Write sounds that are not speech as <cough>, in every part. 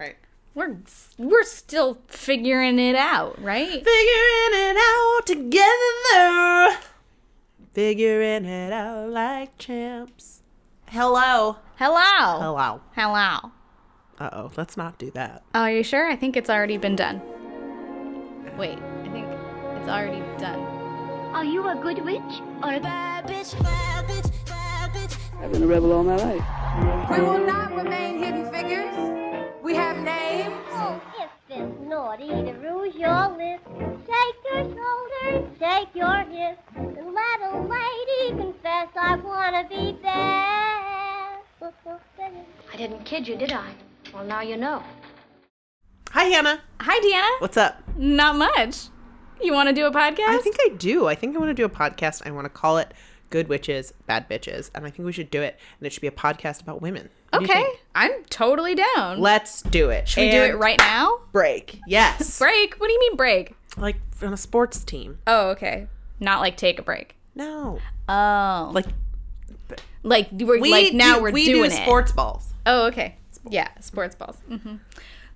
Right. We're we're still figuring it out, right? Figuring it out together. Figuring it out like champs. Hello. Hello. Hello. Hello. Uh oh. Let's not do that. Oh, are you sure? I think it's already been done. Wait, I think it's already done. Are you a good witch or a bad bitch? I've been a rebel all my life. We will not remain hidden figures. We have names. Oh, if it's naughty to rouge your lips, shake your shoulders, shake your hips, and let a lady confess I wanna be bad. I didn't kid you, did I? Well, now you know. Hi, Hannah. Hi, Deanna. What's up? Not much. You want to do a podcast? I think I do. I think I want to do a podcast. I want to call it Good Witches, Bad Bitches. And I think we should do it. And it should be a podcast about women. What Okay? I'm totally down. Let's do it. Should we do it right now? Break. Yes. <laughs> Break? What do you mean break? like on a sports team. Oh, okay. Not like take a break. No. Oh, Like like we're we like now do, we're we doing do it. sports balls. Oh, okay. Yeah, sports balls. hmm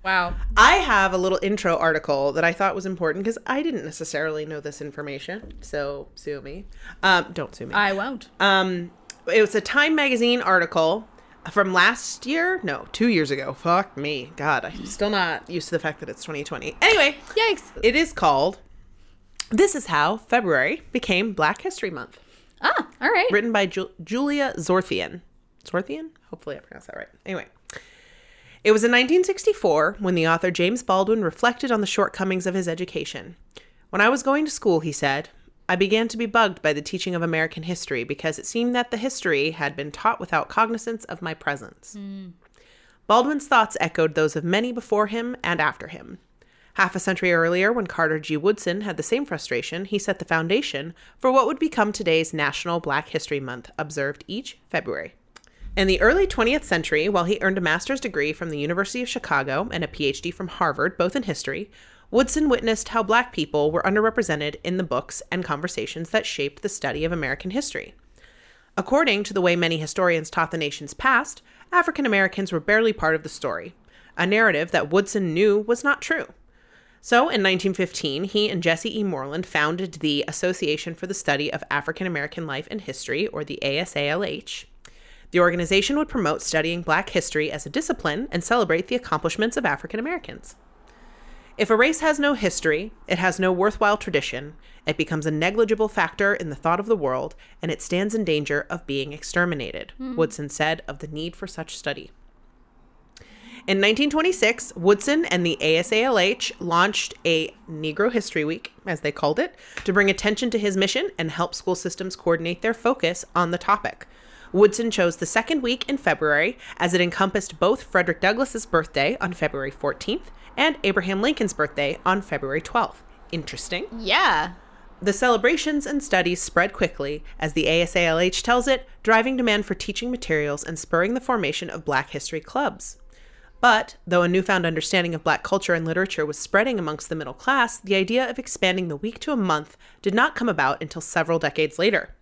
Wow. I have a little intro article that I thought was important because I didn't necessarily know this information. So sue me. Um, don't sue me. I won't. Um, it was a Time magazine article from last year. No, two years ago. Fuck me. God, I'm still not used to the fact that it's 2020. Anyway, Yikes. it is called "This Is How February Became Black History Month," Ah, all right. written by Ju- Julia Zorthian. Zorthian? Hopefully, I pronounced that right. Anyway. It was in 1964 when the author James Baldwin reflected on the shortcomings of his education. When I was going to school, he said, I began to be bugged by the teaching of American history because it seemed that the history had been taught without cognizance of my presence. Hmm. Baldwin's thoughts echoed those of many before him and after him. Half a century earlier, when Carter G. Woodson had the same frustration, he set the foundation for what would become today's National Black History Month, observed each February. In the early 20th century, while he earned a master's degree from the University of Chicago and a PhD from Harvard, both in history, Woodson witnessed how black people were underrepresented in the books and conversations that shaped the study of American history. According to the way many historians taught the nation's past, African Americans were barely part of the story, a narrative that Woodson knew was not true. So, in 1915, he and Jesse E. Moorland founded the Association for the Study of African American Life and History, or the ASALH. The organization would promote studying Black history as a discipline and celebrate the accomplishments of African Americans. If a race has no history, it has no worthwhile tradition, it becomes a negligible factor in the thought of the world, and it stands in danger of being exterminated, hmm. Woodson said of the need for such study. In 1926, Woodson and the ASALH launched a Negro History Week, as they called it, to bring attention to his mission and help school systems coordinate their focus on the topic. Woodson chose the second week in February as it encompassed both Frederick Douglass's birthday on February 14th and Abraham Lincoln's birthday on February 12th. Interesting. Yeah. The celebrations and studies spread quickly, as the ASALH tells it, driving demand for teaching materials and spurring the formation of Black History clubs. But, though a newfound understanding of Black culture and literature was spreading amongst the middle class, the idea of expanding the week to a month did not come about until several decades later.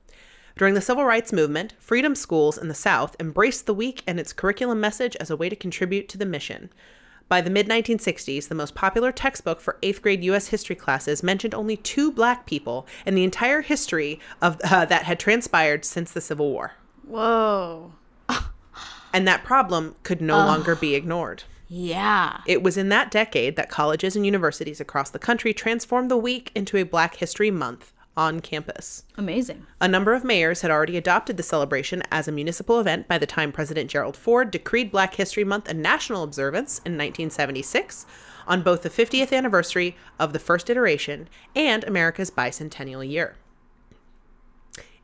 During the Civil Rights Movement, freedom schools in the South embraced the week and its curriculum message as a way to contribute to the mission. By the mid 1960s, the most popular textbook for eighth grade U.S. history classes mentioned only two black people in the entire history of uh, that had transpired since the Civil War, Whoa. and that problem could no longer be ignored. Yeah. It was in that decade that colleges and universities across the country transformed the week into a Black History Month on campus. Amazing. A number of mayors had already adopted the celebration as a municipal event by the time President Gerald Ford decreed Black History Month a national observance in 1976 on both the 50th anniversary of the first iteration and America's bicentennial year.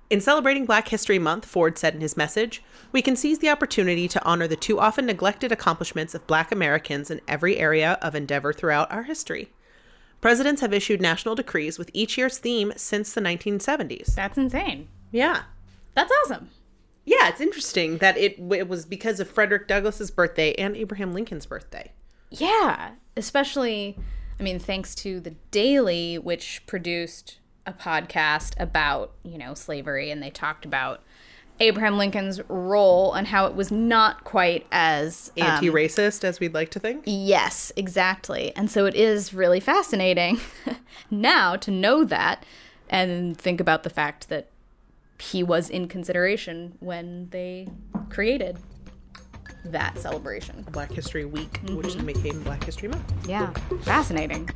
In celebrating Black History Month, Ford said in his message, we can seize the opportunity to honor the too often neglected accomplishments of Black Americans in every area of endeavor throughout our history. Presidents have issued national decrees with each year's theme since the 1970s. That's insane. Yeah. That's awesome. Yeah, it's interesting that it it was because of Frederick Douglass's birthday and Abraham Lincoln's birthday. Yeah. Especially, I mean, thanks to the Daily, which produced a podcast about, you know, slavery, and they talked about Abraham Lincoln's role and how it was not quite as um, Anti-racist, as we'd like to think. Yes, exactly. And so it is really fascinating <laughs> now to know that and think about the fact that he was in consideration when they created that celebration. Black History Week, which Mm-hmm. then became Black History Month. Yeah, fascinating.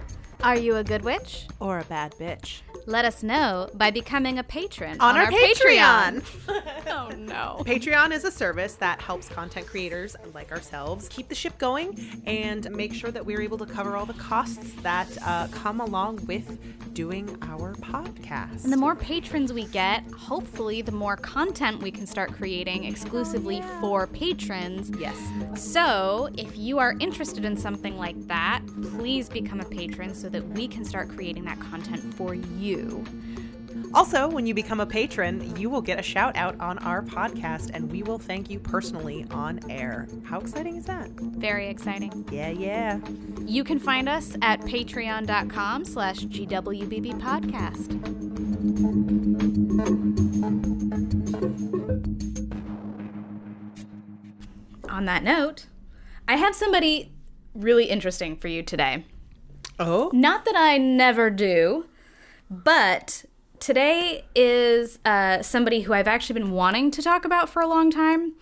Are you a good witch? Or a bad bitch. Let us know by becoming a patron On, our, Patreon. <laughs> oh no. Patreon is a service that helps content creators like ourselves keep the ship going and make sure that we're able to cover all the costs that uh, come along with doing our podcast. And the more patrons we get, hopefully, the more content we can start creating exclusively for patrons. yes. So, if you are interested in something like that, please become a patron so that we can start creating that content for you. Also, when you become a patron, you will get a shout out on our podcast and we will thank you personally on air. How exciting is that? Very exciting. Yeah, yeah. You can find us at patreon.com slash GWBB podcast. On that note, I have somebody really interesting for you today. Oh, Not that I never do, but today is uh, somebody who I've actually been wanting to talk about for a long time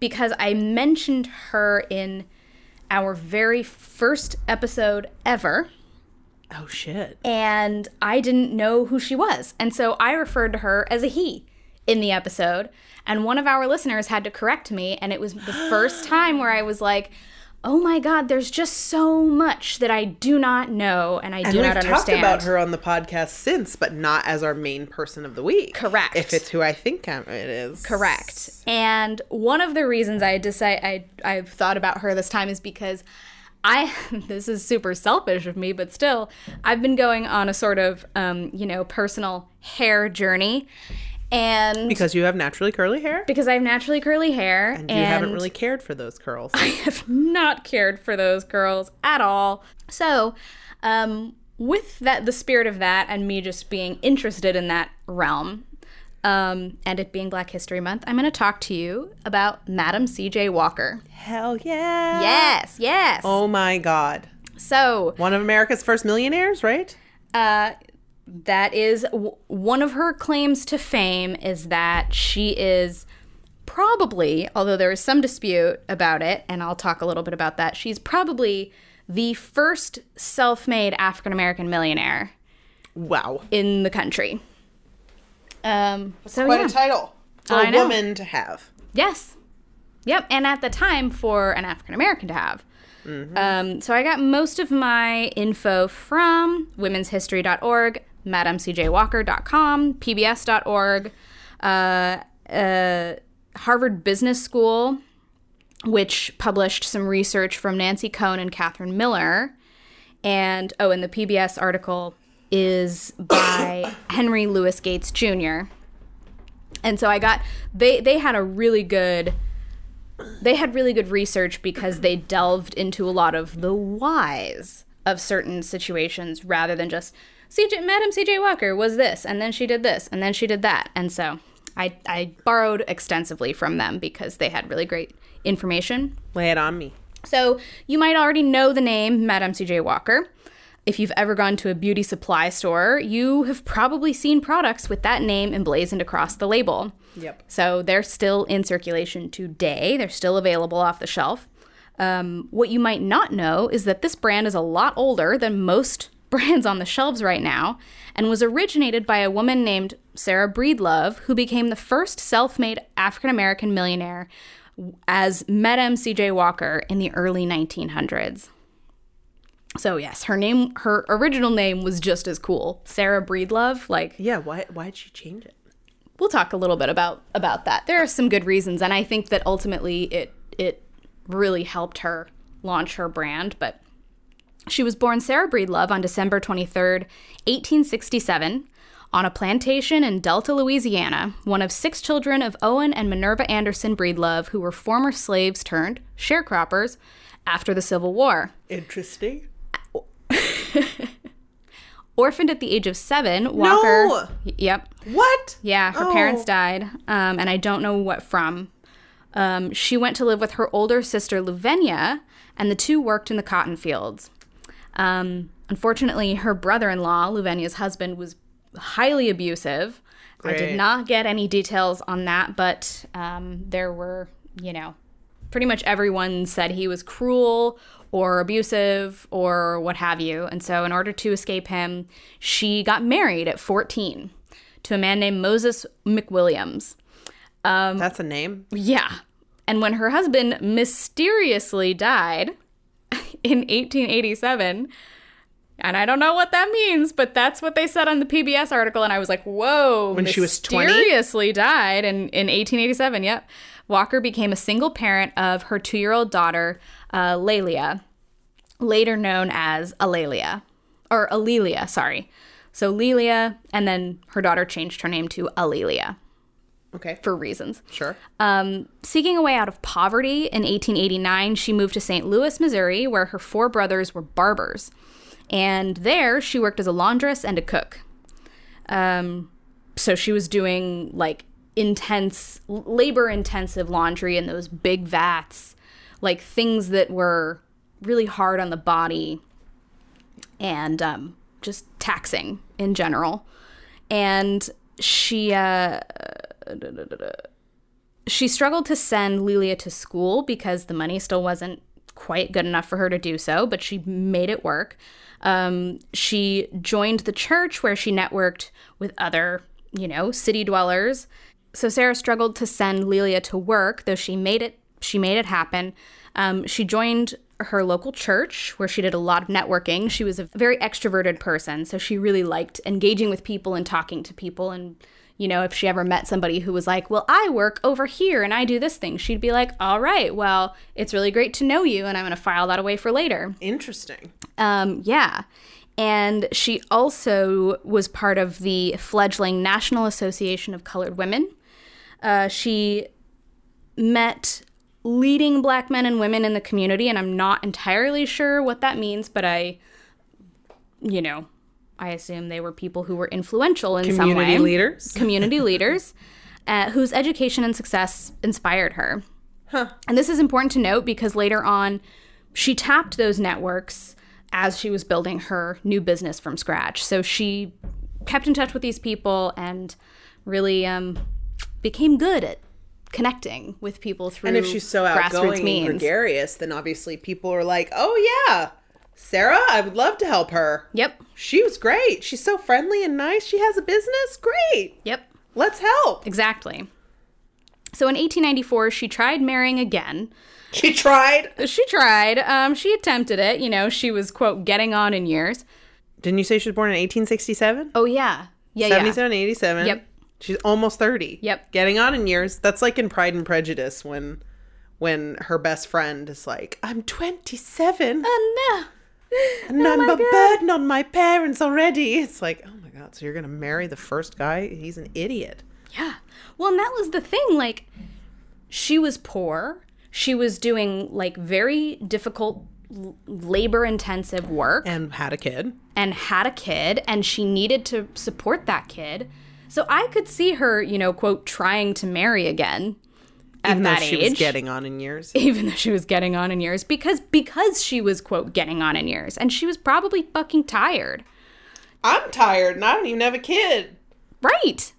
because I mentioned her in our very first episode ever, oh shit. and I didn't know who she was. And so I referred to her as a he in the episode. And one of our listeners had to correct me, and it was the <gasps> first time where I was like, Oh my God! There's just so much that I do not know, and I do not understand. And we've talked about her on the podcast since, but not as our main person of the week. Correct. If it's who I think it is. Correct. And one of the reasons I decide I I've thought about her this time is because I <laughs> this is super selfish of me, but still I've been going on a sort of um, you know personal hair journey, and Because you have naturally curly hair because I have naturally curly hair, and you haven't really cared for those curls. <laughs> I have not cared for those curls at all. So, um, with that, the spirit of that, and me just being interested in that realm, um, and it being Black History Month, I'm going to talk to you about Madam C.J. Walker. Hell yeah. Yes, yes. Oh my god. So, One of America's first millionaires, right? uh, that is w- one of her claims to fame is that she is probably, although there is some dispute about it, and I'll talk a little bit about that, she's probably the first self made African American millionaire Wow. in the country. Um, so, Quite yeah. a title for I a know. woman to have. Yes. Yep. And at the time, for an African American to have. Um, so I got most of my info from womenshistory.org, madamcjwalker.com, pbs.org, uh, uh, Harvard Business School, which published some research from Nancy Cohn and Catherine Miller. And, oh, and the PBS article is by <coughs> Henry Louis Gates Jr. And so I got they they had a really good they had really good research because they delved into a lot of the whys of certain situations rather than just CJ Madam CJ Walker was this and then she did this and then she did that. And so I I borrowed extensively from them because they had really great information. Lay it on me. So you might already know the name Madam C.J. Walker. If you've ever gone to a beauty supply store, you have probably seen products with that name emblazoned across the label. Yep. So they're still in circulation today. They're still available off the shelf. Um, what you might not know is that this brand is a lot older than most brands on the shelves right now and was originated by a woman named Sarah Breedlove, who became the first self made African American millionaire as Madame C.J. Walker in the early 1900s. So yes, her name, her original name was just as cool, Sarah Breedlove. Like Yeah, why why'd she change it? we'll talk a little bit about about that. There are some good reasons, and I think that ultimately it it really helped her launch her brand. But she was born Sarah Breedlove on December twenty third, eighteen sixty seven. On a plantation in Delta, Louisiana, one of six children of Owen and Minerva Anderson Breedlove, who were former slaves turned sharecroppers after the Civil War. Interesting. <laughs> Orphaned at the age of seven, Walker. No! Yep. What? Yeah, her Oh. parents died, um, and I don't know what from. Um, she went to live with her older sister, Luvenia, and the two worked in the cotton fields. Um, unfortunately, her brother in law, Luvenia's husband, was highly abusive. Great. I did not get any details on that, but um, there were, you know, pretty much everyone said he was cruel or abusive or what have you. And so, in order to escape him, she got married at 14 to a man named Moses McWilliams. That's a name. Yeah. And when her husband mysteriously died <laughs> in 1887, and I don't know what that means, but that's what they said on the PBS article. And I was like, whoa. When she was 20? Mysteriously died in, in 1887. Yep. Walker became a single parent of her two year old daughter, uh, Lelia, later known as A'Lelia. Or A'Lelia, sorry. So Lelia, and then her daughter changed her name to A'Lelia Okay. for reasons. Sure. Um, seeking a way out of poverty in 1889, she moved to St. Louis, Missouri, where her four brothers were barbers. And there, she worked as a laundress and a cook. Um, so she was doing like intense, labor intensive laundry in those big vats, like things that were really hard on the body and um, just taxing in general. And she, uh, she struggled to send Lilia to school because the money still wasn't quite good enough for her to do so, but she made it work. Um, she joined the church where she networked with other, you know, city dwellers. So Sarah struggled to send Lilia to work, though she made it. She made it happen. Um, she joined her local church where she did a lot of networking. She was a very extroverted person, so she really liked engaging with people and talking to people and you know, if she ever met somebody who was like, Well, I work over here and I do this thing, she'd be like, All right, well, it's really great to know you, and I'm going to file that away for later. Interesting. Um, yeah. And she also was part of the fledgling National Association of Colored Women. Uh, she met leading black men and women in the community, and I'm not entirely sure what that means, but I, you know, I assume they were people who were influential in some way Community leaders. <laughs> community leaders uh, whose education and success inspired her. And this is important to note because later on, she tapped those networks as she was building her new business from scratch. So she kept in touch with these people and really um, became good at connecting with people through And if she's so outgoing and means. gregarious, then obviously people are like, "Oh yeah, Sarah, I would love to help her. Yep. She was great. She's so friendly and nice. She has a business. Great. Yep. Let's help." Exactly. So in 1894, she tried marrying again. She tried. She tried. Um, she attempted it. You know, she was quote getting on in years. Didn't you say she was born in 1867? Oh yeah, yeah, 77, 87. Yep. She's almost 30. Yep. Getting on in years. That's like in Pride and Prejudice when when her best friend is like, "I'm 27 yeah. Oh and I'm a burden on my parents already." It's like, "Oh my god, so you're going to marry the first guy? He's an idiot." Yeah. Well, and that was the thing. Like, she was poor. She was doing like very difficult, labor intensive work And had a kid. and had a kid, and she needed to support that kid. So I could see her, you know, quote, trying to marry again Even though she age. was getting on in years. even though she was getting on in years because because she was quote getting on in years and she was probably fucking tired I'm tired and I don't even have a kid. right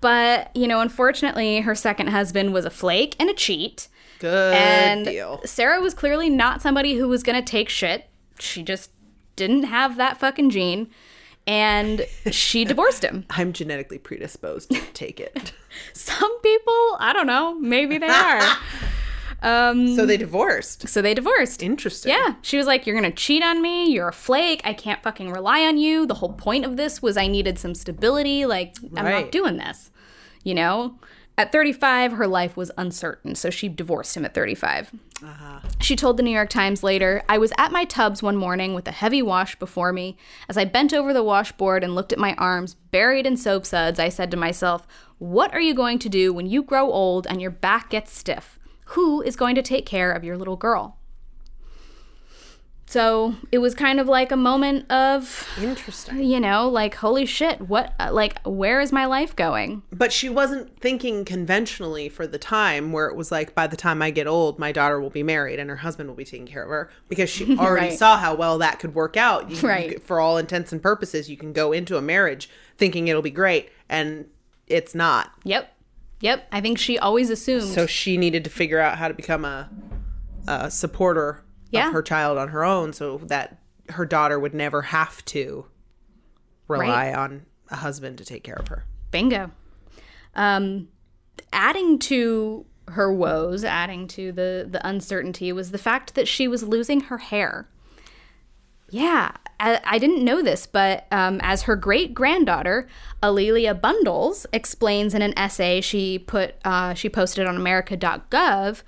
but you know unfortunately her second husband was a flake and a cheat Good and deal. sarah was clearly not somebody who was gonna take shit she just didn't have that fucking gene and she divorced him <laughs> I'm genetically predisposed to take it. Some people i don't know maybe they are <laughs> um so they divorced. so they divorced Interesting. Yeah. She was like, You're going to cheat on me. You're a flake. I can't fucking rely on you. The whole point of this was I needed some stability. Like, I'm Right. not doing this. You know? At 35, her life was uncertain. So she divorced him at 35. She told the New York Times later I was at my tubs one morning with a heavy wash before me. As I bent over the washboard and looked at my arms buried in soap suds, I said to myself, What are you going to do when you grow old and your back gets stiff? Who is going to take care of your little girl? So it was kind of like a moment of, Interesting. you know, like, holy shit, what, like, where is my life going? But she wasn't thinking conventionally for the time where it was like, by the time I get old, my daughter will be married and her husband will be taking care of her because she <laughs> already Right. saw how well that could work out. You, Right. you- for all intents and purposes, you can go into a marriage thinking it'll be great and it's not. Yep. Yep. I think she always assumed. So she needed to figure out how to become a, a supporter Yeah. of her child on her own so that her daughter would never have to rely Right. on a husband to take care of her. Bingo. Um, adding to her woes, adding to the the uncertainty, was the fact that she was losing her hair. Yeah, I, I didn't know this, but um, as her great granddaughter, A'Lelia Bundles explains in an essay she put uh, she posted on America.gov.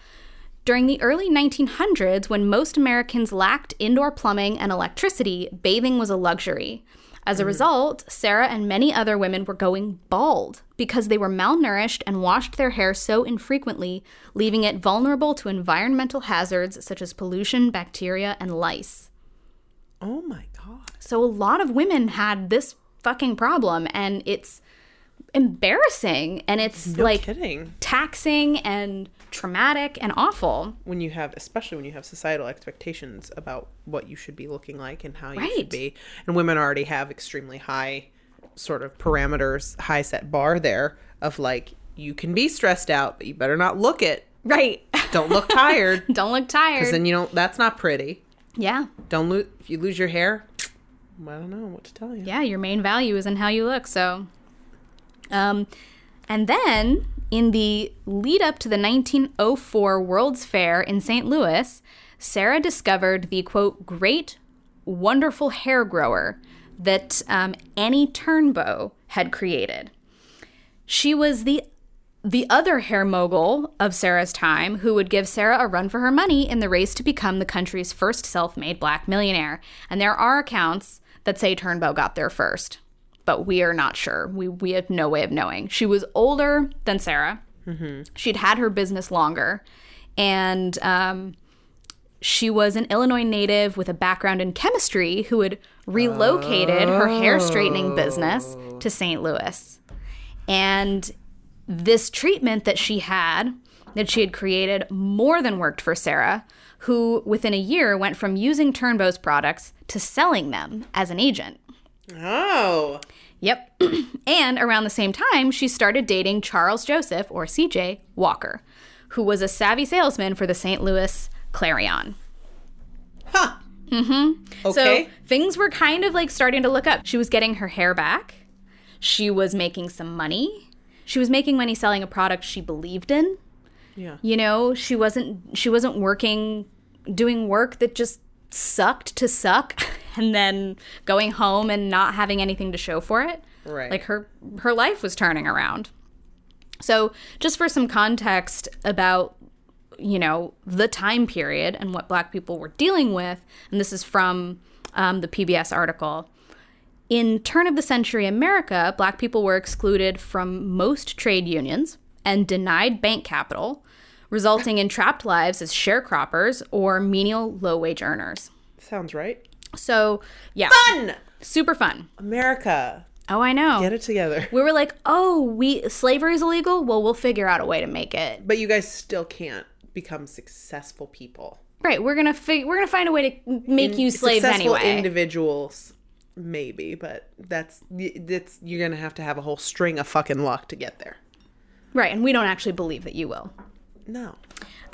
During the early 1900s, when most Americans lacked indoor plumbing and electricity, bathing was a luxury. As a result, Sarah and many other women were going bald because they were malnourished and washed their hair so infrequently, leaving it vulnerable to environmental hazards such as pollution, bacteria, and lice. Oh my God. So a lot of women had this fucking problem, and it's embarrassing and it's No like kidding. taxing and traumatic and awful. when you have especially when you have societal expectations about what you should be looking like and how you Right. should be and women already have extremely high sort of parameters high set bar there of like you can be stressed out but you better not look it Right. don't look tired <laughs> Don't look tired. because then you don't that's not pretty yeah. don't lose if you lose your hair <tsk> i don't know what to tell you Yeah, your main value is in how you look. So, um, and then in the lead up to the 1904 World's Fair in St. Louis, Sarah discovered the quote, great, wonderful hair grower that um, Annie Turnbo had created. She was the the other hair mogul of Sarah's time who would give Sarah a run for her money in the race to become the country's first self-made black millionaire. And there are accounts that say Turnbo got there first, but we are not sure. We we have no way of knowing. She was older than Sarah. She'd had her business longer, and um, she was an Illinois native with a background in chemistry who had relocated her hair straightening business to St. Louis. And this treatment that she had, that she had created, more than worked for Sarah, who within a year went from using Turnbo's products to selling them as an agent. oh Yep. <clears throat> and around the same time, she started dating Charles Joseph, or CJ, Walker, who was a savvy salesman for the St. Louis Clarion. Huh. Mm-hmm. Okay So things were kind of like starting to look up. She was getting her hair back. She was making some money. She was making money selling a product she believed in. yeah You know, she wasn't she wasn't working doing work that just sucked to suck <laughs> and then going home and not having anything to show for it. Right. Like her her life was turning around. So, just for some context about you know the time period and what black people were dealing with and this is from um, the pbs article in turn of the century america black people were excluded from most trade unions and denied bank capital resulting in trapped lives as sharecroppers or menial low-wage earners. Sounds right. So yeah. Fun! Super fun. America. Oh i know. Get it together. We were like oh we slavery is illegal? Well we'll figure out a way to make it. But you guys still can't become successful people. Right we're gonna fig- we're gonna find a way to make you slaves successful anyway. individuals maybe but that's that's you're gonna have to have a whole string of fucking luck to get there. Right and we don't actually believe that you will. No.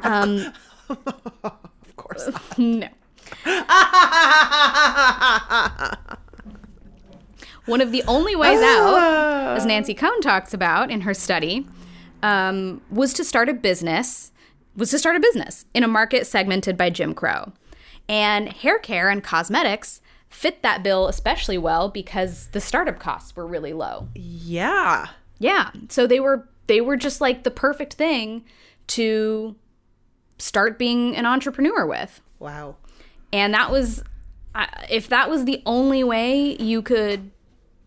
Um <laughs> of course <laughs> not. no. One of the only ways out as nancy cohn talks about in her study um, was to start a business was to start a business in a market segmented by jim crow. And hair care and cosmetics fit that bill especially well because the startup costs were really low yeah Yeah. So they were they were just like the perfect thing to start being an entrepreneur with. wow And that was if that was the only way you could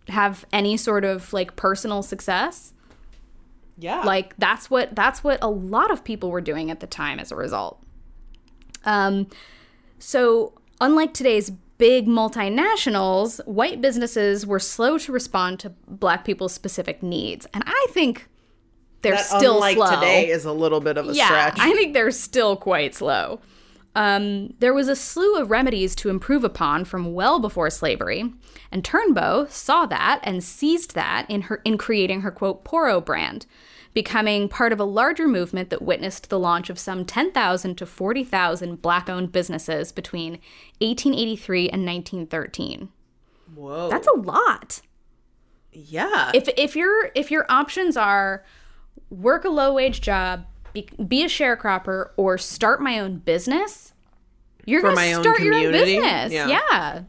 have any sort of like personal success, yeah like that's what that's what a lot of people were doing at the time as a result. Um so Unlike today's big multinationals, white businesses were slow to respond to black people's specific needs. And I think they're That still unlike slow. today is a little bit of a yeah, stretch. I think they're still quite slow. Um, there was a slew of remedies to improve upon from well before slavery, and Turnbo saw that and seized that in her in creating her quote Poro brand, becoming part of a larger movement that witnessed the launch of some 10,000 to 40,000 black-owned businesses between 1883 and 1913. Whoa. That's a lot. yeah. If if your if your options are work a low wage job, be, be a sharecropper, or start my own business, you're gonna start your own business. Yeah. Yeah.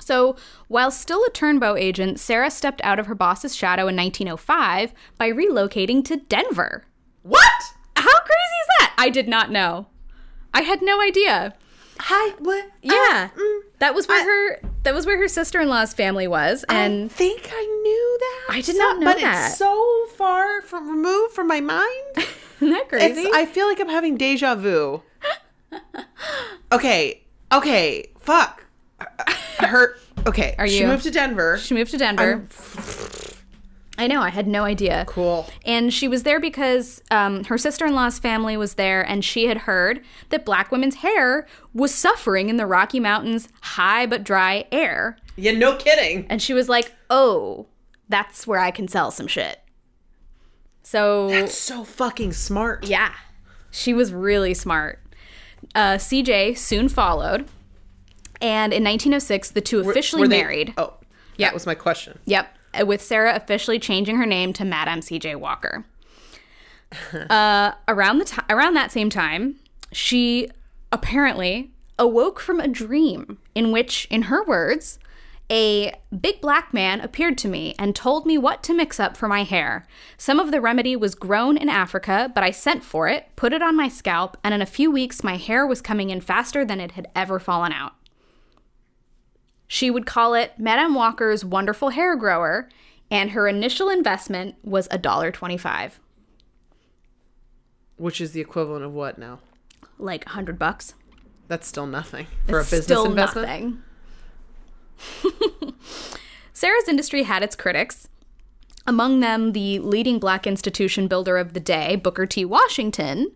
So, while still a Turnbo agent, Sarah stepped out of her boss's shadow in 1905 by relocating to Denver. what? How crazy is that? I did not know. I had no idea. Hi. What? Yeah. Uh, mm, that was where I- her that was where her sister-in-law's family was I and think I knew that. I did not know but that. it's so far from removed from my mind. <laughs> isn't that crazy? It's, I feel like I'm having deja vu. <laughs> Okay. Okay. Fuck. <laughs> Her. Okay. Are She you- moved to Denver. She moved to Denver. I know, I had no idea. Cool. And she was there because um, her sister in law's family was there, and she had heard that black women's hair was suffering in the Rocky Mountains' high but dry air. Yeah. No kidding. And she was like, oh, that's where I can sell some shit. So, So fucking smart. yeah, she was really smart. Uh, CJ soon followed. And in 1906, the two officially Were they- married. Oh. Yeah. That was my question. Yep, uh, with Sarah officially changing her name to Madame C.J. Walker. <laughs> uh, around the ti around that same time, she apparently awoke from a dream in which, in her words, a big black man appeared to me and told me what to mix up for my hair. Some of the remedy was grown in Africa, but I sent for it, put it on my scalp, and in a few weeks my hair was coming in faster than it had ever fallen out. She would call it Madame Walker's Wonderful Hair Grower, and her initial investment was $1.25, Which is the equivalent of what now? like 100 bucks. That's still nothing for It's a business still investment. nothing. <laughs> Sarah's industry had its critics. Among them, the leading black institution builder of the day, Booker T. Washington,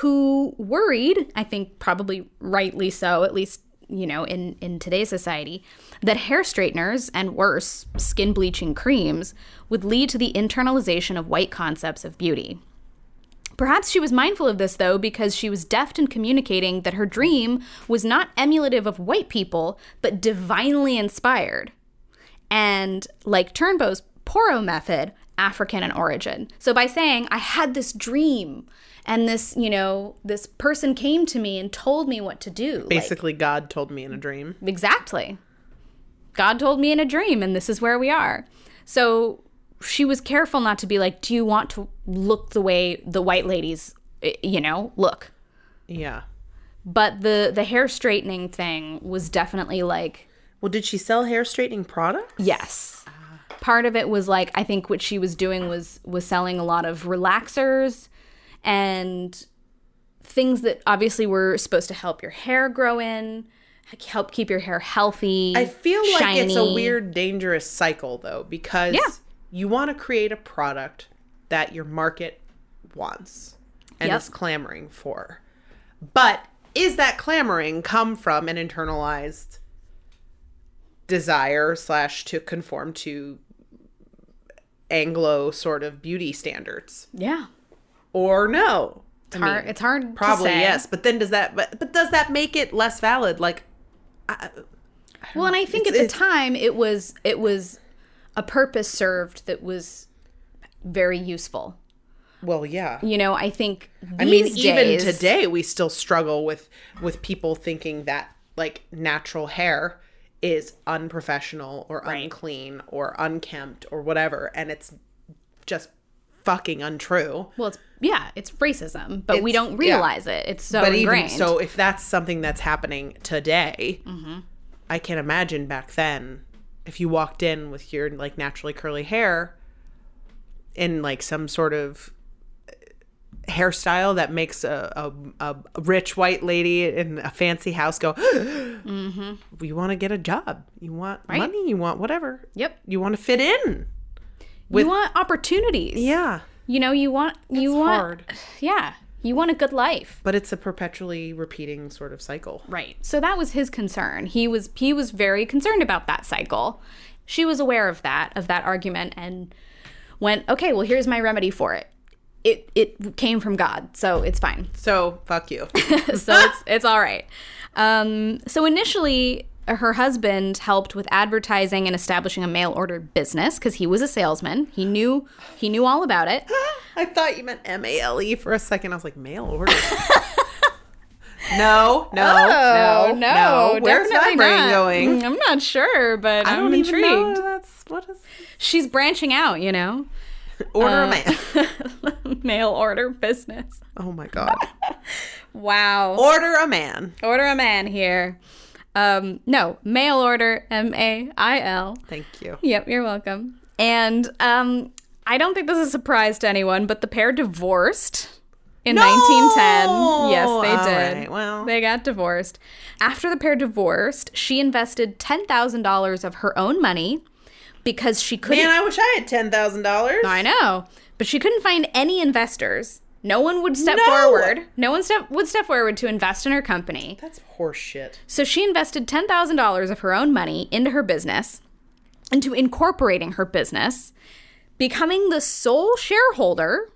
who worried, I think probably rightly so, at least, you know, in, in today's society, that hair straighteners and worse, skin bleaching creams would lead to the internalization of white concepts of beauty. Perhaps she was mindful of this, though, because she was deft in communicating that her dream was not emulative of white people, but divinely inspired. And like Turnbo's Poro method, African in origin. So by saying, I had this dream, and this, you know, this person came to me and told me what to do. like- Basically, God told me in a dream. Exactly. God told me in a dream, and this is where we are. So she was careful not to be like, Do you want to look the way the white ladies, eh, you know, look? Yeah. But the the hair straightening thing was definitely like, Well, did she sell hair straightening products? yes. Part of it was like I think what she was doing was was selling a lot of relaxers and things that obviously were supposed to help your hair grow in, help keep your hair healthy. I feel like it's a weird, dangerous cycle, though, because Yeah. you want to create a product that your market wants and Yep. is clamoring for. But is that clamoring come from an internalized desire slash to conform to Anglo sort of beauty standards? Yeah. Or no? It's hard, it's hard Probably yes, but then does that but, but does that make it less valid? Like Well, and I think It's- at the time it was it was a purpose served that was very useful. well, yeah. You know, I think I mean, these even today, we still struggle with with people thinking that like natural hair is unprofessional or unclean or unkempt or whatever, and it's just fucking untrue. Well, it's yeah, it's racism, but we don't yeah. realize it. It's so but ingrained. even so, if that's something that's happening today, Mm-hmm. I can't imagine back then if you walked in with your like naturally curly hair in like some sort of hairstyle that makes a, a, a rich white lady in a fancy house go <gasps> Mm-hmm. You want to get a job. You want Right. money. You want whatever. Yep. You want to fit in. you want opportunities. Yeah. You know, you want you It's want hard. <sighs> Yeah. You want a good life. But it's a perpetually repeating sort of cycle. Right. So that was his concern. He was he was very concerned about that cycle. She was aware of that, of that argument and went, "Okay, well here's my remedy for it." It it came from God, so it's fine. So fuck you. <laughs> so it's it's all right. Um, so initially, her husband helped with advertising and establishing a mail order business because he was a salesman. He knew he knew all about it. <laughs> I thought you meant M A L E for a second. I was like, mail order. <laughs> no, no, Oh, no, no. Where's my brain not. going? Mm, I'm not sure, but I I'm don't intrigued. even know. That's what is She's branching out, you know. <laughs> order Uh, a man. mail order business. Oh my god. Wow. Order a man. order a man here. Um, no, mail order, M A I L. Thank you. Yep, you're welcome. And um, I don't think this is a surprise to anyone, but the pair divorced in 1910. Yes, they All did. right, well. they got divorced. After the pair divorced, she invested $10,000 of her own money because she couldn't. Man, I wish I had ten thousand dollars. I know, but she couldn't find any investors. No one would step No! forward. No one step would step forward to invest in her company. That's horseshit. So she invested $10,000 of her own money into her business, into incorporating her business, becoming the sole shareholder,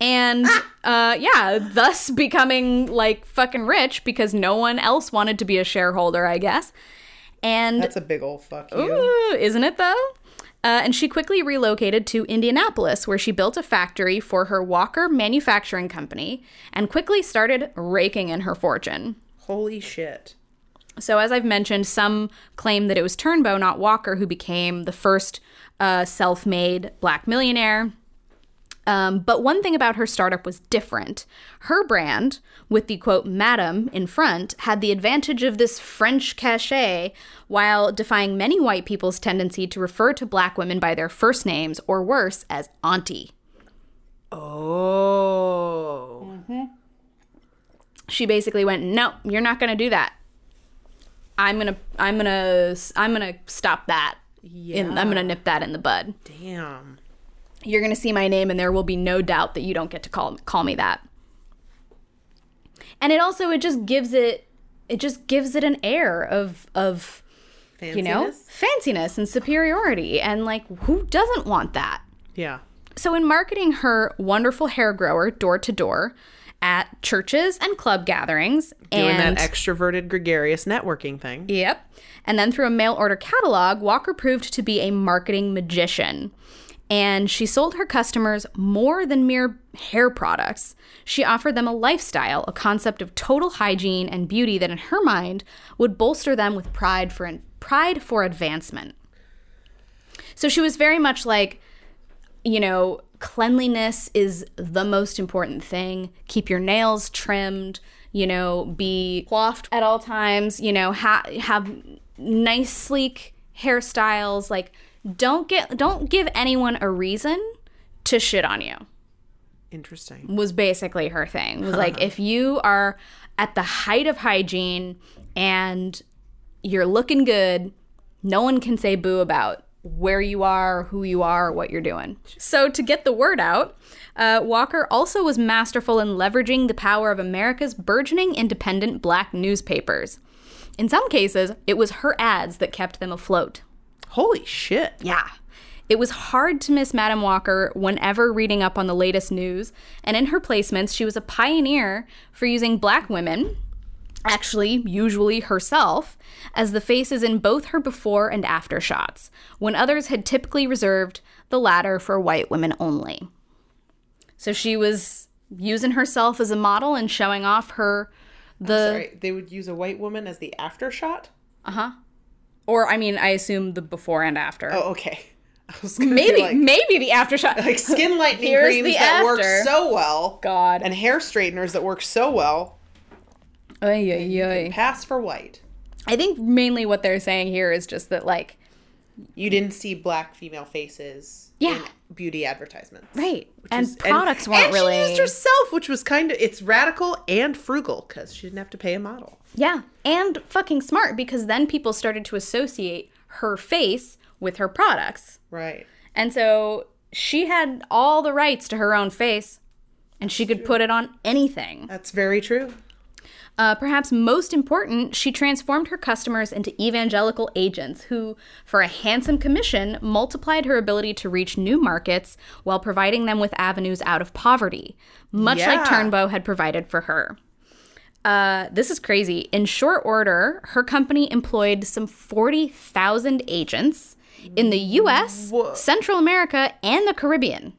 and uh, yeah, thus becoming like fucking rich because no one else wanted to be a shareholder, I guess. And That's a big old fuck you. Ooh, isn't it though? Uh, and she quickly relocated to Indianapolis, where she built a factory for her Walker Manufacturing Company and quickly started raking in her fortune. Holy shit. So, as I've mentioned, some claim that it was Turnbo, not Walker, who became the first uh, self made black millionaire. Um, but one thing about her startup was different. Her brand, with the quote Madam in front, had the advantage of this French cachet while defying many white people's tendency to refer to black women by their first names or worse, as Auntie. Oh. Mhm. She basically went, "No, you're not going to do that. I'm going to I'm going to I'm going to stop that. Yeah. I'm going to nip that in the bud." Damn. You're going to see my name and there will be no doubt that you don't get to call call me that. And it also it just gives it it just gives it an air of of Fanciness? you know fanciness and superiority and like who doesn't want that? Yeah. So in marketing her wonderful hair grower door to door at churches and club gatherings Doing and that extroverted gregarious networking thing. Yep. And then through a mail order catalog, Walker proved to be a marketing magician. And she sold her customers more than mere hair products. She offered them a lifestyle, a concept of total hygiene and beauty that in her mind would bolster them with pride for pride for advancement. So she was very much like, you know, cleanliness is the most important thing. Keep your nails trimmed, you know, be coiffed at all times, you know, ha- have nice sleek hairstyles like don't get don't give anyone a reason to shit on you Interesting. was basically her thing. Was like if you are at the height of hygiene and you're looking good, no one can say boo about where you are, who you are, or what you're doing. So to get the word out, uh, Walker also was masterful in leveraging the power of America's burgeoning independent black newspapers. In some cases, it was her ads that kept them afloat. Holy shit. Yeah. It was hard to miss Madam Walker whenever reading up on the latest news, and in her placements, she was a pioneer for using black women, actually, usually herself, as the faces in both her before and after shots, when others had typically reserved the latter for white women only. So she was using herself as a model and showing off her the Sorry, they would use a white woman as the after shot? Uh-huh. Or I mean I assume the before and after. Oh, okay. <laughs> I was gonna be maybe like, maybe the after shot. like skin <laughs> lightening creams that work so well. God. And hair straighteners that work so well. Ay, ay, ay. Pass for white. I think mainly what they're saying here is just that like You didn't see black female faces Yeah. in beauty advertisements. Right. And is- products weren't and really- She used herself, which was kind of it's radical and frugal because she didn't have to pay a model. Yeah, and fucking smart because then people started to associate her face with her products. Right. And so she had all the rights to her own face and she could put it on anything. That's very true. Uh, perhaps most important, she transformed her customers into evangelical agents who, for a handsome commission, multiplied her ability to reach new markets while providing them with avenues out of poverty, much like Yeah. Turnbo had provided for her. Uh, this is crazy. In short order, her company employed some 40,000 agents in the US, Central America, and the Caribbean.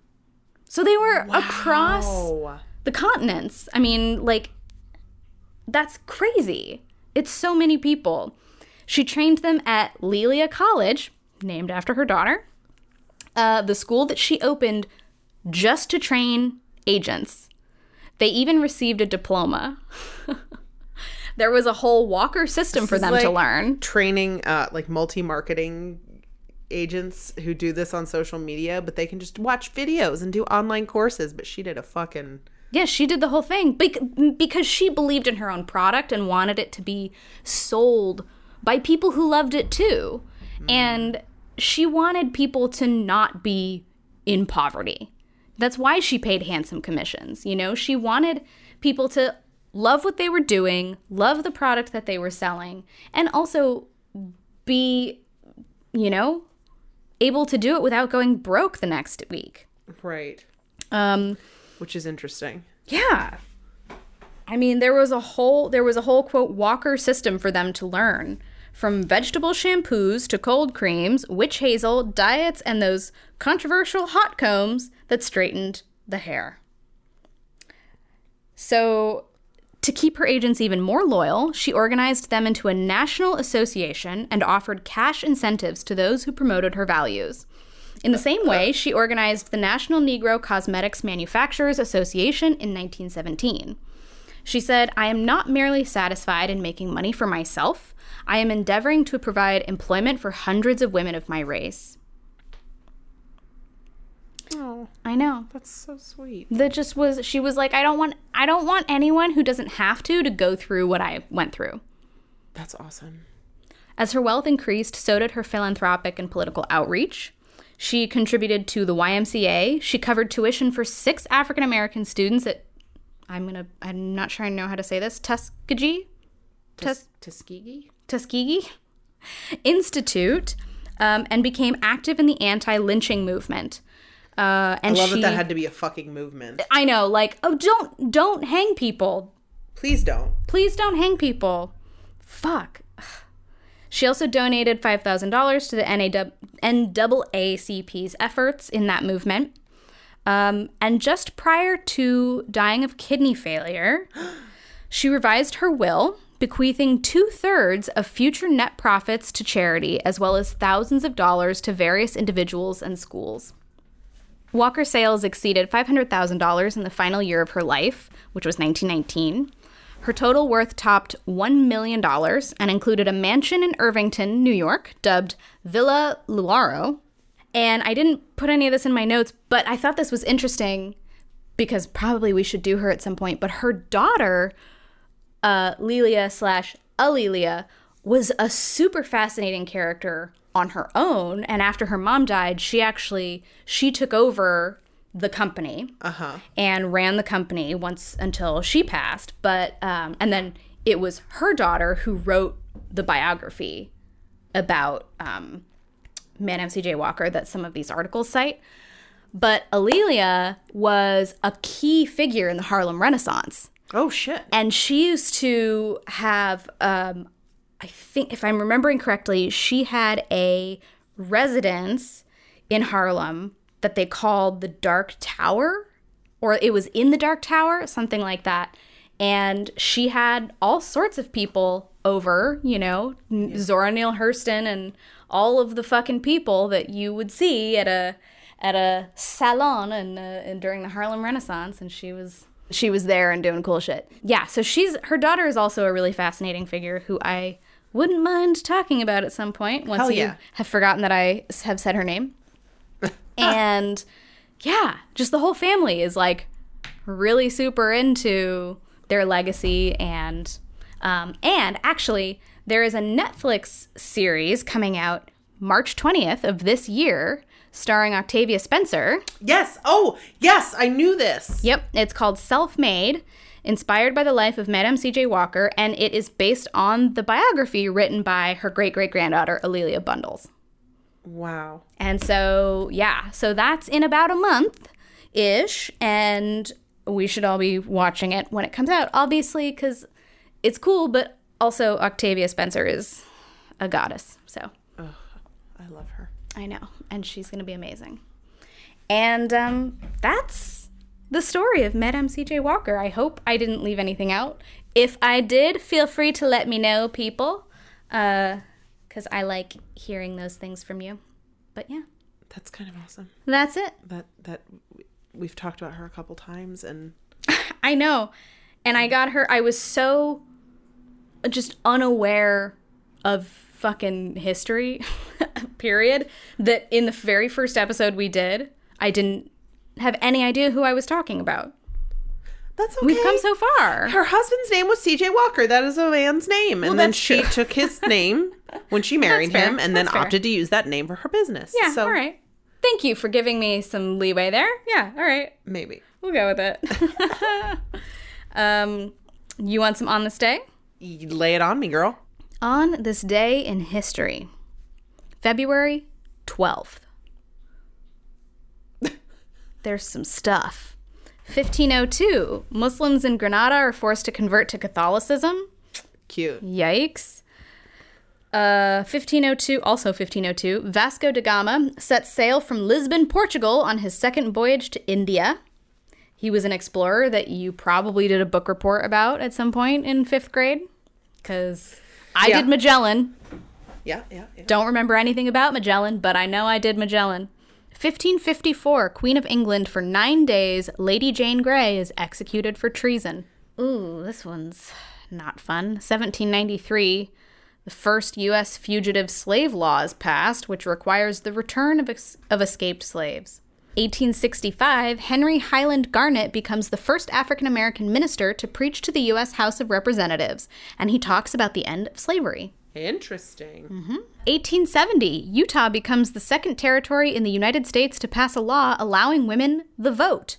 So they were across Oh. the continents. I mean, like, that's crazy. It's so many people. She trained them at Lelia College, named after her daughter, uh, the school that she opened just to train agents. They even received a diploma. <laughs> there was a whole Walker system for This is them to learn. Training uh like multi-marketing agents who do this on social media, but they can just watch videos and do online courses, but she did a fucking Yeah, she did the whole thing bec- because she believed in her own product and wanted it to be sold by people who loved it too. And she wanted people to not be in poverty. That's why she paid handsome commissions. You know, she wanted people to love what they were doing, love the product that they were selling, and also be, you know, able to do it without going broke the next week. right, Um, which is interesting. yeah. I mean, there was a whole there was a whole quote Walker system for them to learn. From vegetable shampoos to cold creams, witch hazel, diets, and those controversial hot combs that straightened the hair. So, to keep her agents even more loyal, she organized them into a national association and offered cash incentives to those who promoted her values. In the same way, she organized the National Negro Cosmetics Manufacturers Association in 1917. She said, I am not merely satisfied in making money for myself, I am endeavoring to provide employment for hundreds of women of my race. Oh, I know. that's so sweet. That just was she was like, I don't want I don't want anyone who doesn't have to to go through what I went through. That's awesome. As her wealth increased, so did her philanthropic and political outreach. She contributed to the YMCA. She covered tuition for six African American students at, I'm gonna, I'm not sure I know how to say this, Tuskegee, Tus- Tuskegee? Tuskegee Institute, um, and became active in the anti-lynching movement. Uh, and I love she, that that had to be a fucking movement. I know, like, oh, don't, don't hang people. Please don't. Please don't hang people. Fuck. She also donated $5,000 to the NAACP's efforts in that movement. Um, and just prior to dying of kidney failure, <gasps> she revised her will, bequeathing two thirds of future net profits to charity, as well as thousands of dollars to various individuals and schools. Walker sales exceeded $500,000 in the final year of her life, which was 1919. Her total worth topped $1 million and included a mansion in Irvington, New York, dubbed Villa Lewaro. And I didn't put any of this in my notes, but I thought this was interesting because probably we should do her at some point. But her daughter, uh, Lelia slash A'Lelia, was a super fascinating character on her own. And after her mom died, she actually she took over the company Uh-huh. and ran the company once until she passed. But um, and then it was her daughter who wrote the biography about um, Madame C.J. Walker that some of these articles cite. But A'Lelia was a key figure in the Harlem Renaissance Oh shit. and she used to have um i think if i'm remembering correctly she had a residence in harlem that they called the dark tower or it was in the dark tower something like that and she had all sorts of people over you know zora neale hurston and all of the fucking people that you would see at a at a salon and, uh, and during the harlem renaissance and she was she was there and doing cool shit. Yeah, so she's her daughter is also a really fascinating figure who I wouldn't mind talking about at some point once Hell you yeah. have forgotten that I have said her name. <laughs> and yeah, just the whole family is like really super into their legacy and um, and actually there is a Netflix series coming out March 20th of this year starring Octavia Spencer. Yes. Oh, yes. I knew this. Yep, it's called Self Made, inspired by the life of Madame C.J. Walker, and it is based on the biography written by her great great granddaughter, A'Lelia Bundles. Wow. And so, yeah, so that's in about a month ish, and we should all be watching it when it comes out, obviously, because it's cool, but also Octavia Spencer is a goddess. So I love her. I know, and she's going to be amazing. And um, that's the story of Madame C.J. Walker. I hope I didn't leave anything out. If I did, feel free to let me know, people, because I like hearing those things from you. But yeah, That's kind of awesome. that's it. That that we've talked about her a couple times, and <laughs> I know. And I got her, I was so just unaware of fucking history, <laughs> period, that in the very first episode we did, I didn't have any idea who I was talking about. that's okay. We've come so far. Her husband's name was C.J. Walker. That is a man's name, and then she took his <laughs> name when she married him, and then fair. opted to use that name for her business. Yeah, so all right. Thank you for giving me some leeway there. Yeah, all right. maybe We'll go with it. <laughs> um, you want some on this day? You lay it on me, girl. On this day in history, February 12th. <laughs> There's some stuff. 1502, Muslims in Granada are forced to convert to Catholicism. Cute. Yikes. Uh, 1502, also 1502, Vasco da Gama set sail from Lisbon, Portugal on his second voyage to India. He was an explorer that you probably did a book report about at some point in fifth grade. Because I Yeah. did Magellan. Yeah, yeah. yeah. Don't remember anything about Magellan, but I know I did Magellan. 1554, Queen of England for nine days, Lady Jane Grey is executed for treason. Ooh, this one's not fun. 1793, the first U.S. fugitive slave law is passed, which requires the return of, ex- of escaped slaves. 1865, Henry Highland Garnet becomes the first African American minister to preach to the U.S. House of Representatives, and he talks about the end of slavery. Interesting. Mm-hmm. 1870, Utah becomes the second territory in the United States to pass a law allowing women the vote.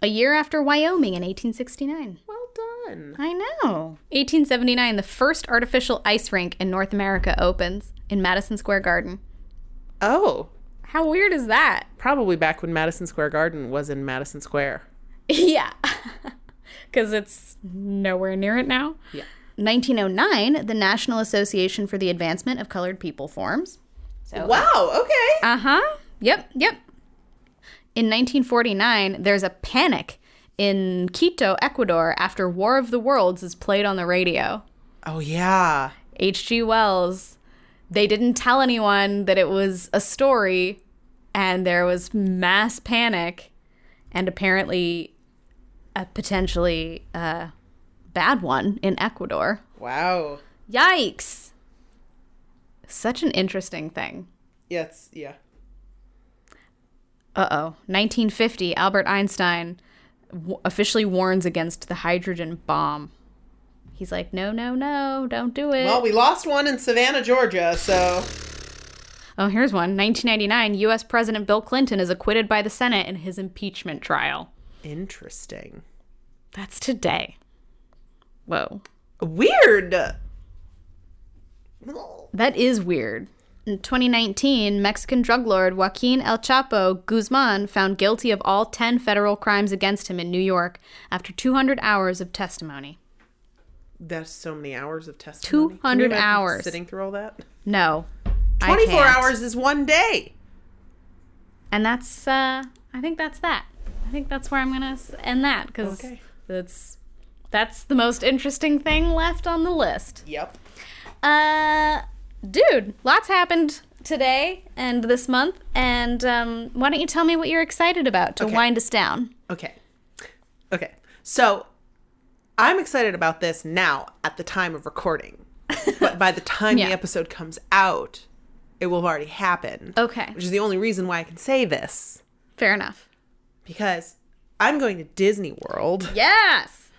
A year after Wyoming in 1869. Well done. I know. 1879, the first artificial ice rink in North America opens in Madison Square Garden. Oh, How weird is that? probably back when Madison Square Garden was in Madison Square. <laughs> yeah. <laughs> Because it's nowhere near it now. Yeah. 1909, the National Association for the Advancement of Colored People forms. So, Wow. Okay. Uh huh. Yep. Yep. In 1949, there's a panic in Quito, Ecuador, after War of the Worlds is played on the radio. Oh yeah. H.G. Wells, they didn't tell anyone that it was a story, and there was mass panic, and apparently a potentially uh, bad one in Ecuador. Wow. Yikes! Such an interesting thing. Yeah. It's, yeah. Uh oh. 1950, Albert Einstein w- officially warns against the hydrogen bomb. He's like, no, no, no, don't do it. Well, we lost one in Savannah, Georgia, so oh, here's one. 1999, U.S. President Bill Clinton is acquitted by the Senate in his impeachment trial. interesting. That's today. Whoa. Weird. That is weird. In 2019, Mexican drug lord Joaquin El Chapo Guzman found guilty of all 10 federal crimes against him in New York after 200 hours of testimony. That's so many hours of testimony. 200 hours. Sitting through all that. No. I 24 can't. hours is one day. And that's, uh, I think that's that. I think that's where I'm going to end that because Okay. that's, that's the most interesting thing left on the list. Yep. Uh, dude, lots happened today and this month. And um, why don't you tell me what you're excited about to Okay. wind us down? Okay. Okay. So I'm excited about this now at the time of recording. but by the time <laughs> Yeah. the episode comes out, it will have already happened. Okay. Which is the only reason why I can say this. Fair enough. Because I'm going to Disney World Yes.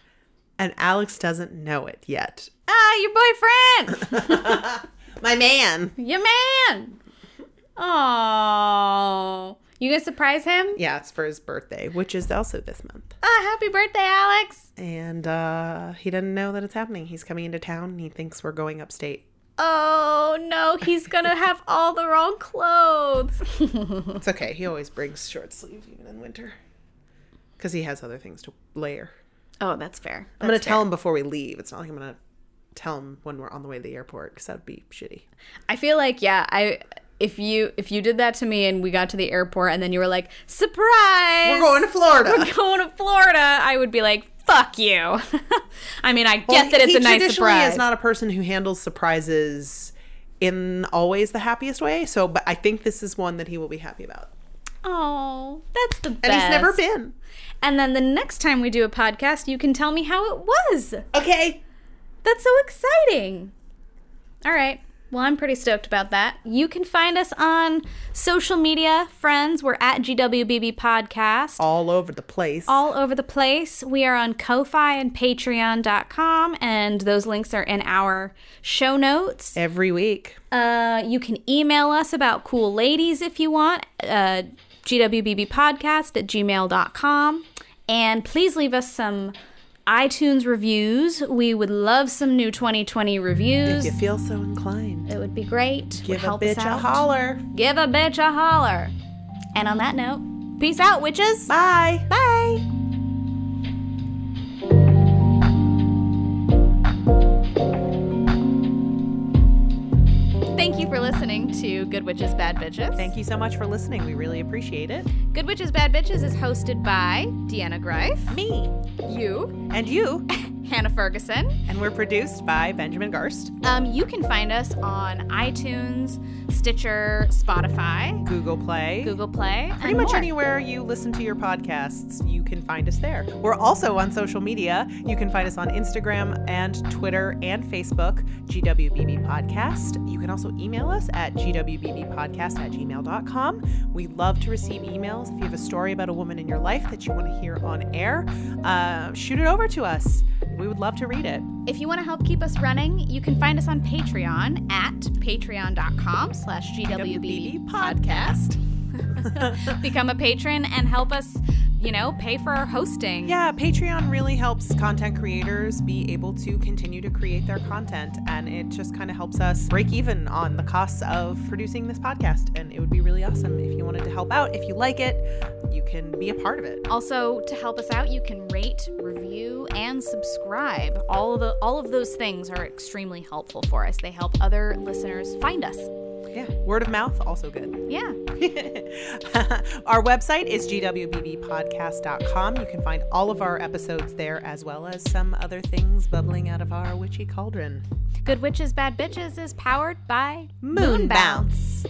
and Alex doesn't know it yet. Ah, your boyfriend. <laughs> My man. your man. Oh. You gonna surprise him? Yeah, it's for his birthday, which is also this month. Ah, happy birthday, Alex. And uh, he doesn't know that it's happening. He's coming into town and he thinks we're going upstate. Oh no, he's gonna <laughs> have all the wrong clothes. <laughs> <laughs> It's okay. He always brings short sleeve even in winter because he has other things to layer. oh, that's fair. I'm going to tell him before we leave. It's not like I'm going to tell him when we're on the way to the airport because that would be shitty. I feel like yeah, I if you if you did that to me and we got to the airport and then you were like, surprise, We're going to Florida. we're going to Florida, I would be like, fuck you. <laughs> I mean, I get that it's he a nice surprise. is not a person who handles surprises in always the happiest way. So, but I think this is one that he will be happy about. oh, that's the best. And he's never been. And then the next time we do a podcast, you can tell me how it was. Okay. That's so exciting. All right. Well, I'm pretty stoked about that. You can find us on social media, friends. We're at GWBB Podcast. All over the place. all over the place. We are on Ko-Fi and Patreon.com, and those links are in our show notes. Every week. Uh, you can email us about cool ladies if you want. Uh, GWBBpodcast at gmail.com. And please leave us some iTunes reviews. We would love some new 2020 reviews. If you feel so inclined, It would be great. Would give a help us bitch a holler. Give a bitch a holler. And on that note, peace out, witches. Bye. Bye. Thank you for listening to Good Witches Bad Bitches. Thank you so much for listening. We really appreciate it. Good Witches Bad Bitches is hosted by Deanna Greif, Me you, and you. <laughs> Hannah Ferguson. And we're produced by Benjamin Garst, Um, you can find us on iTunes, Stitcher, Spotify, Google Play. Google Play, Pretty much more. anywhere you listen to your podcasts, you can find us there. We're also on social media. You can find us on Instagram and Twitter and Facebook, GWBB Podcast. You can also email us at gwbbpodcast at gmail.com. We love to receive emails. If you have a story about a woman in your life that you want to hear on air, uh, shoot it over to us. We would love to read it. If you want to help keep us running, you can find us on Patreon at patreon.com slash GWBB podcast. <laughs> Become a patron and help us, you know, pay for our hosting. Yeah, Patreon really helps content creators be able to continue to create their content. And it just kind of helps us break even on the costs of producing this podcast. And it would be really awesome if you wanted to help out. If you like it, you can be a part of it. Also, to help us out, you can rate, review, and subscribe. All of the all of those things are extremely helpful for us. They help other listeners find us. Yeah, word of mouth, also good. Yeah. <laughs> our website is gwbbpodcast.com. You can find all of our episodes there, as well as some other things bubbling out of our witchy cauldron. Good Witches Bad Bitches is powered by Moon Bounce.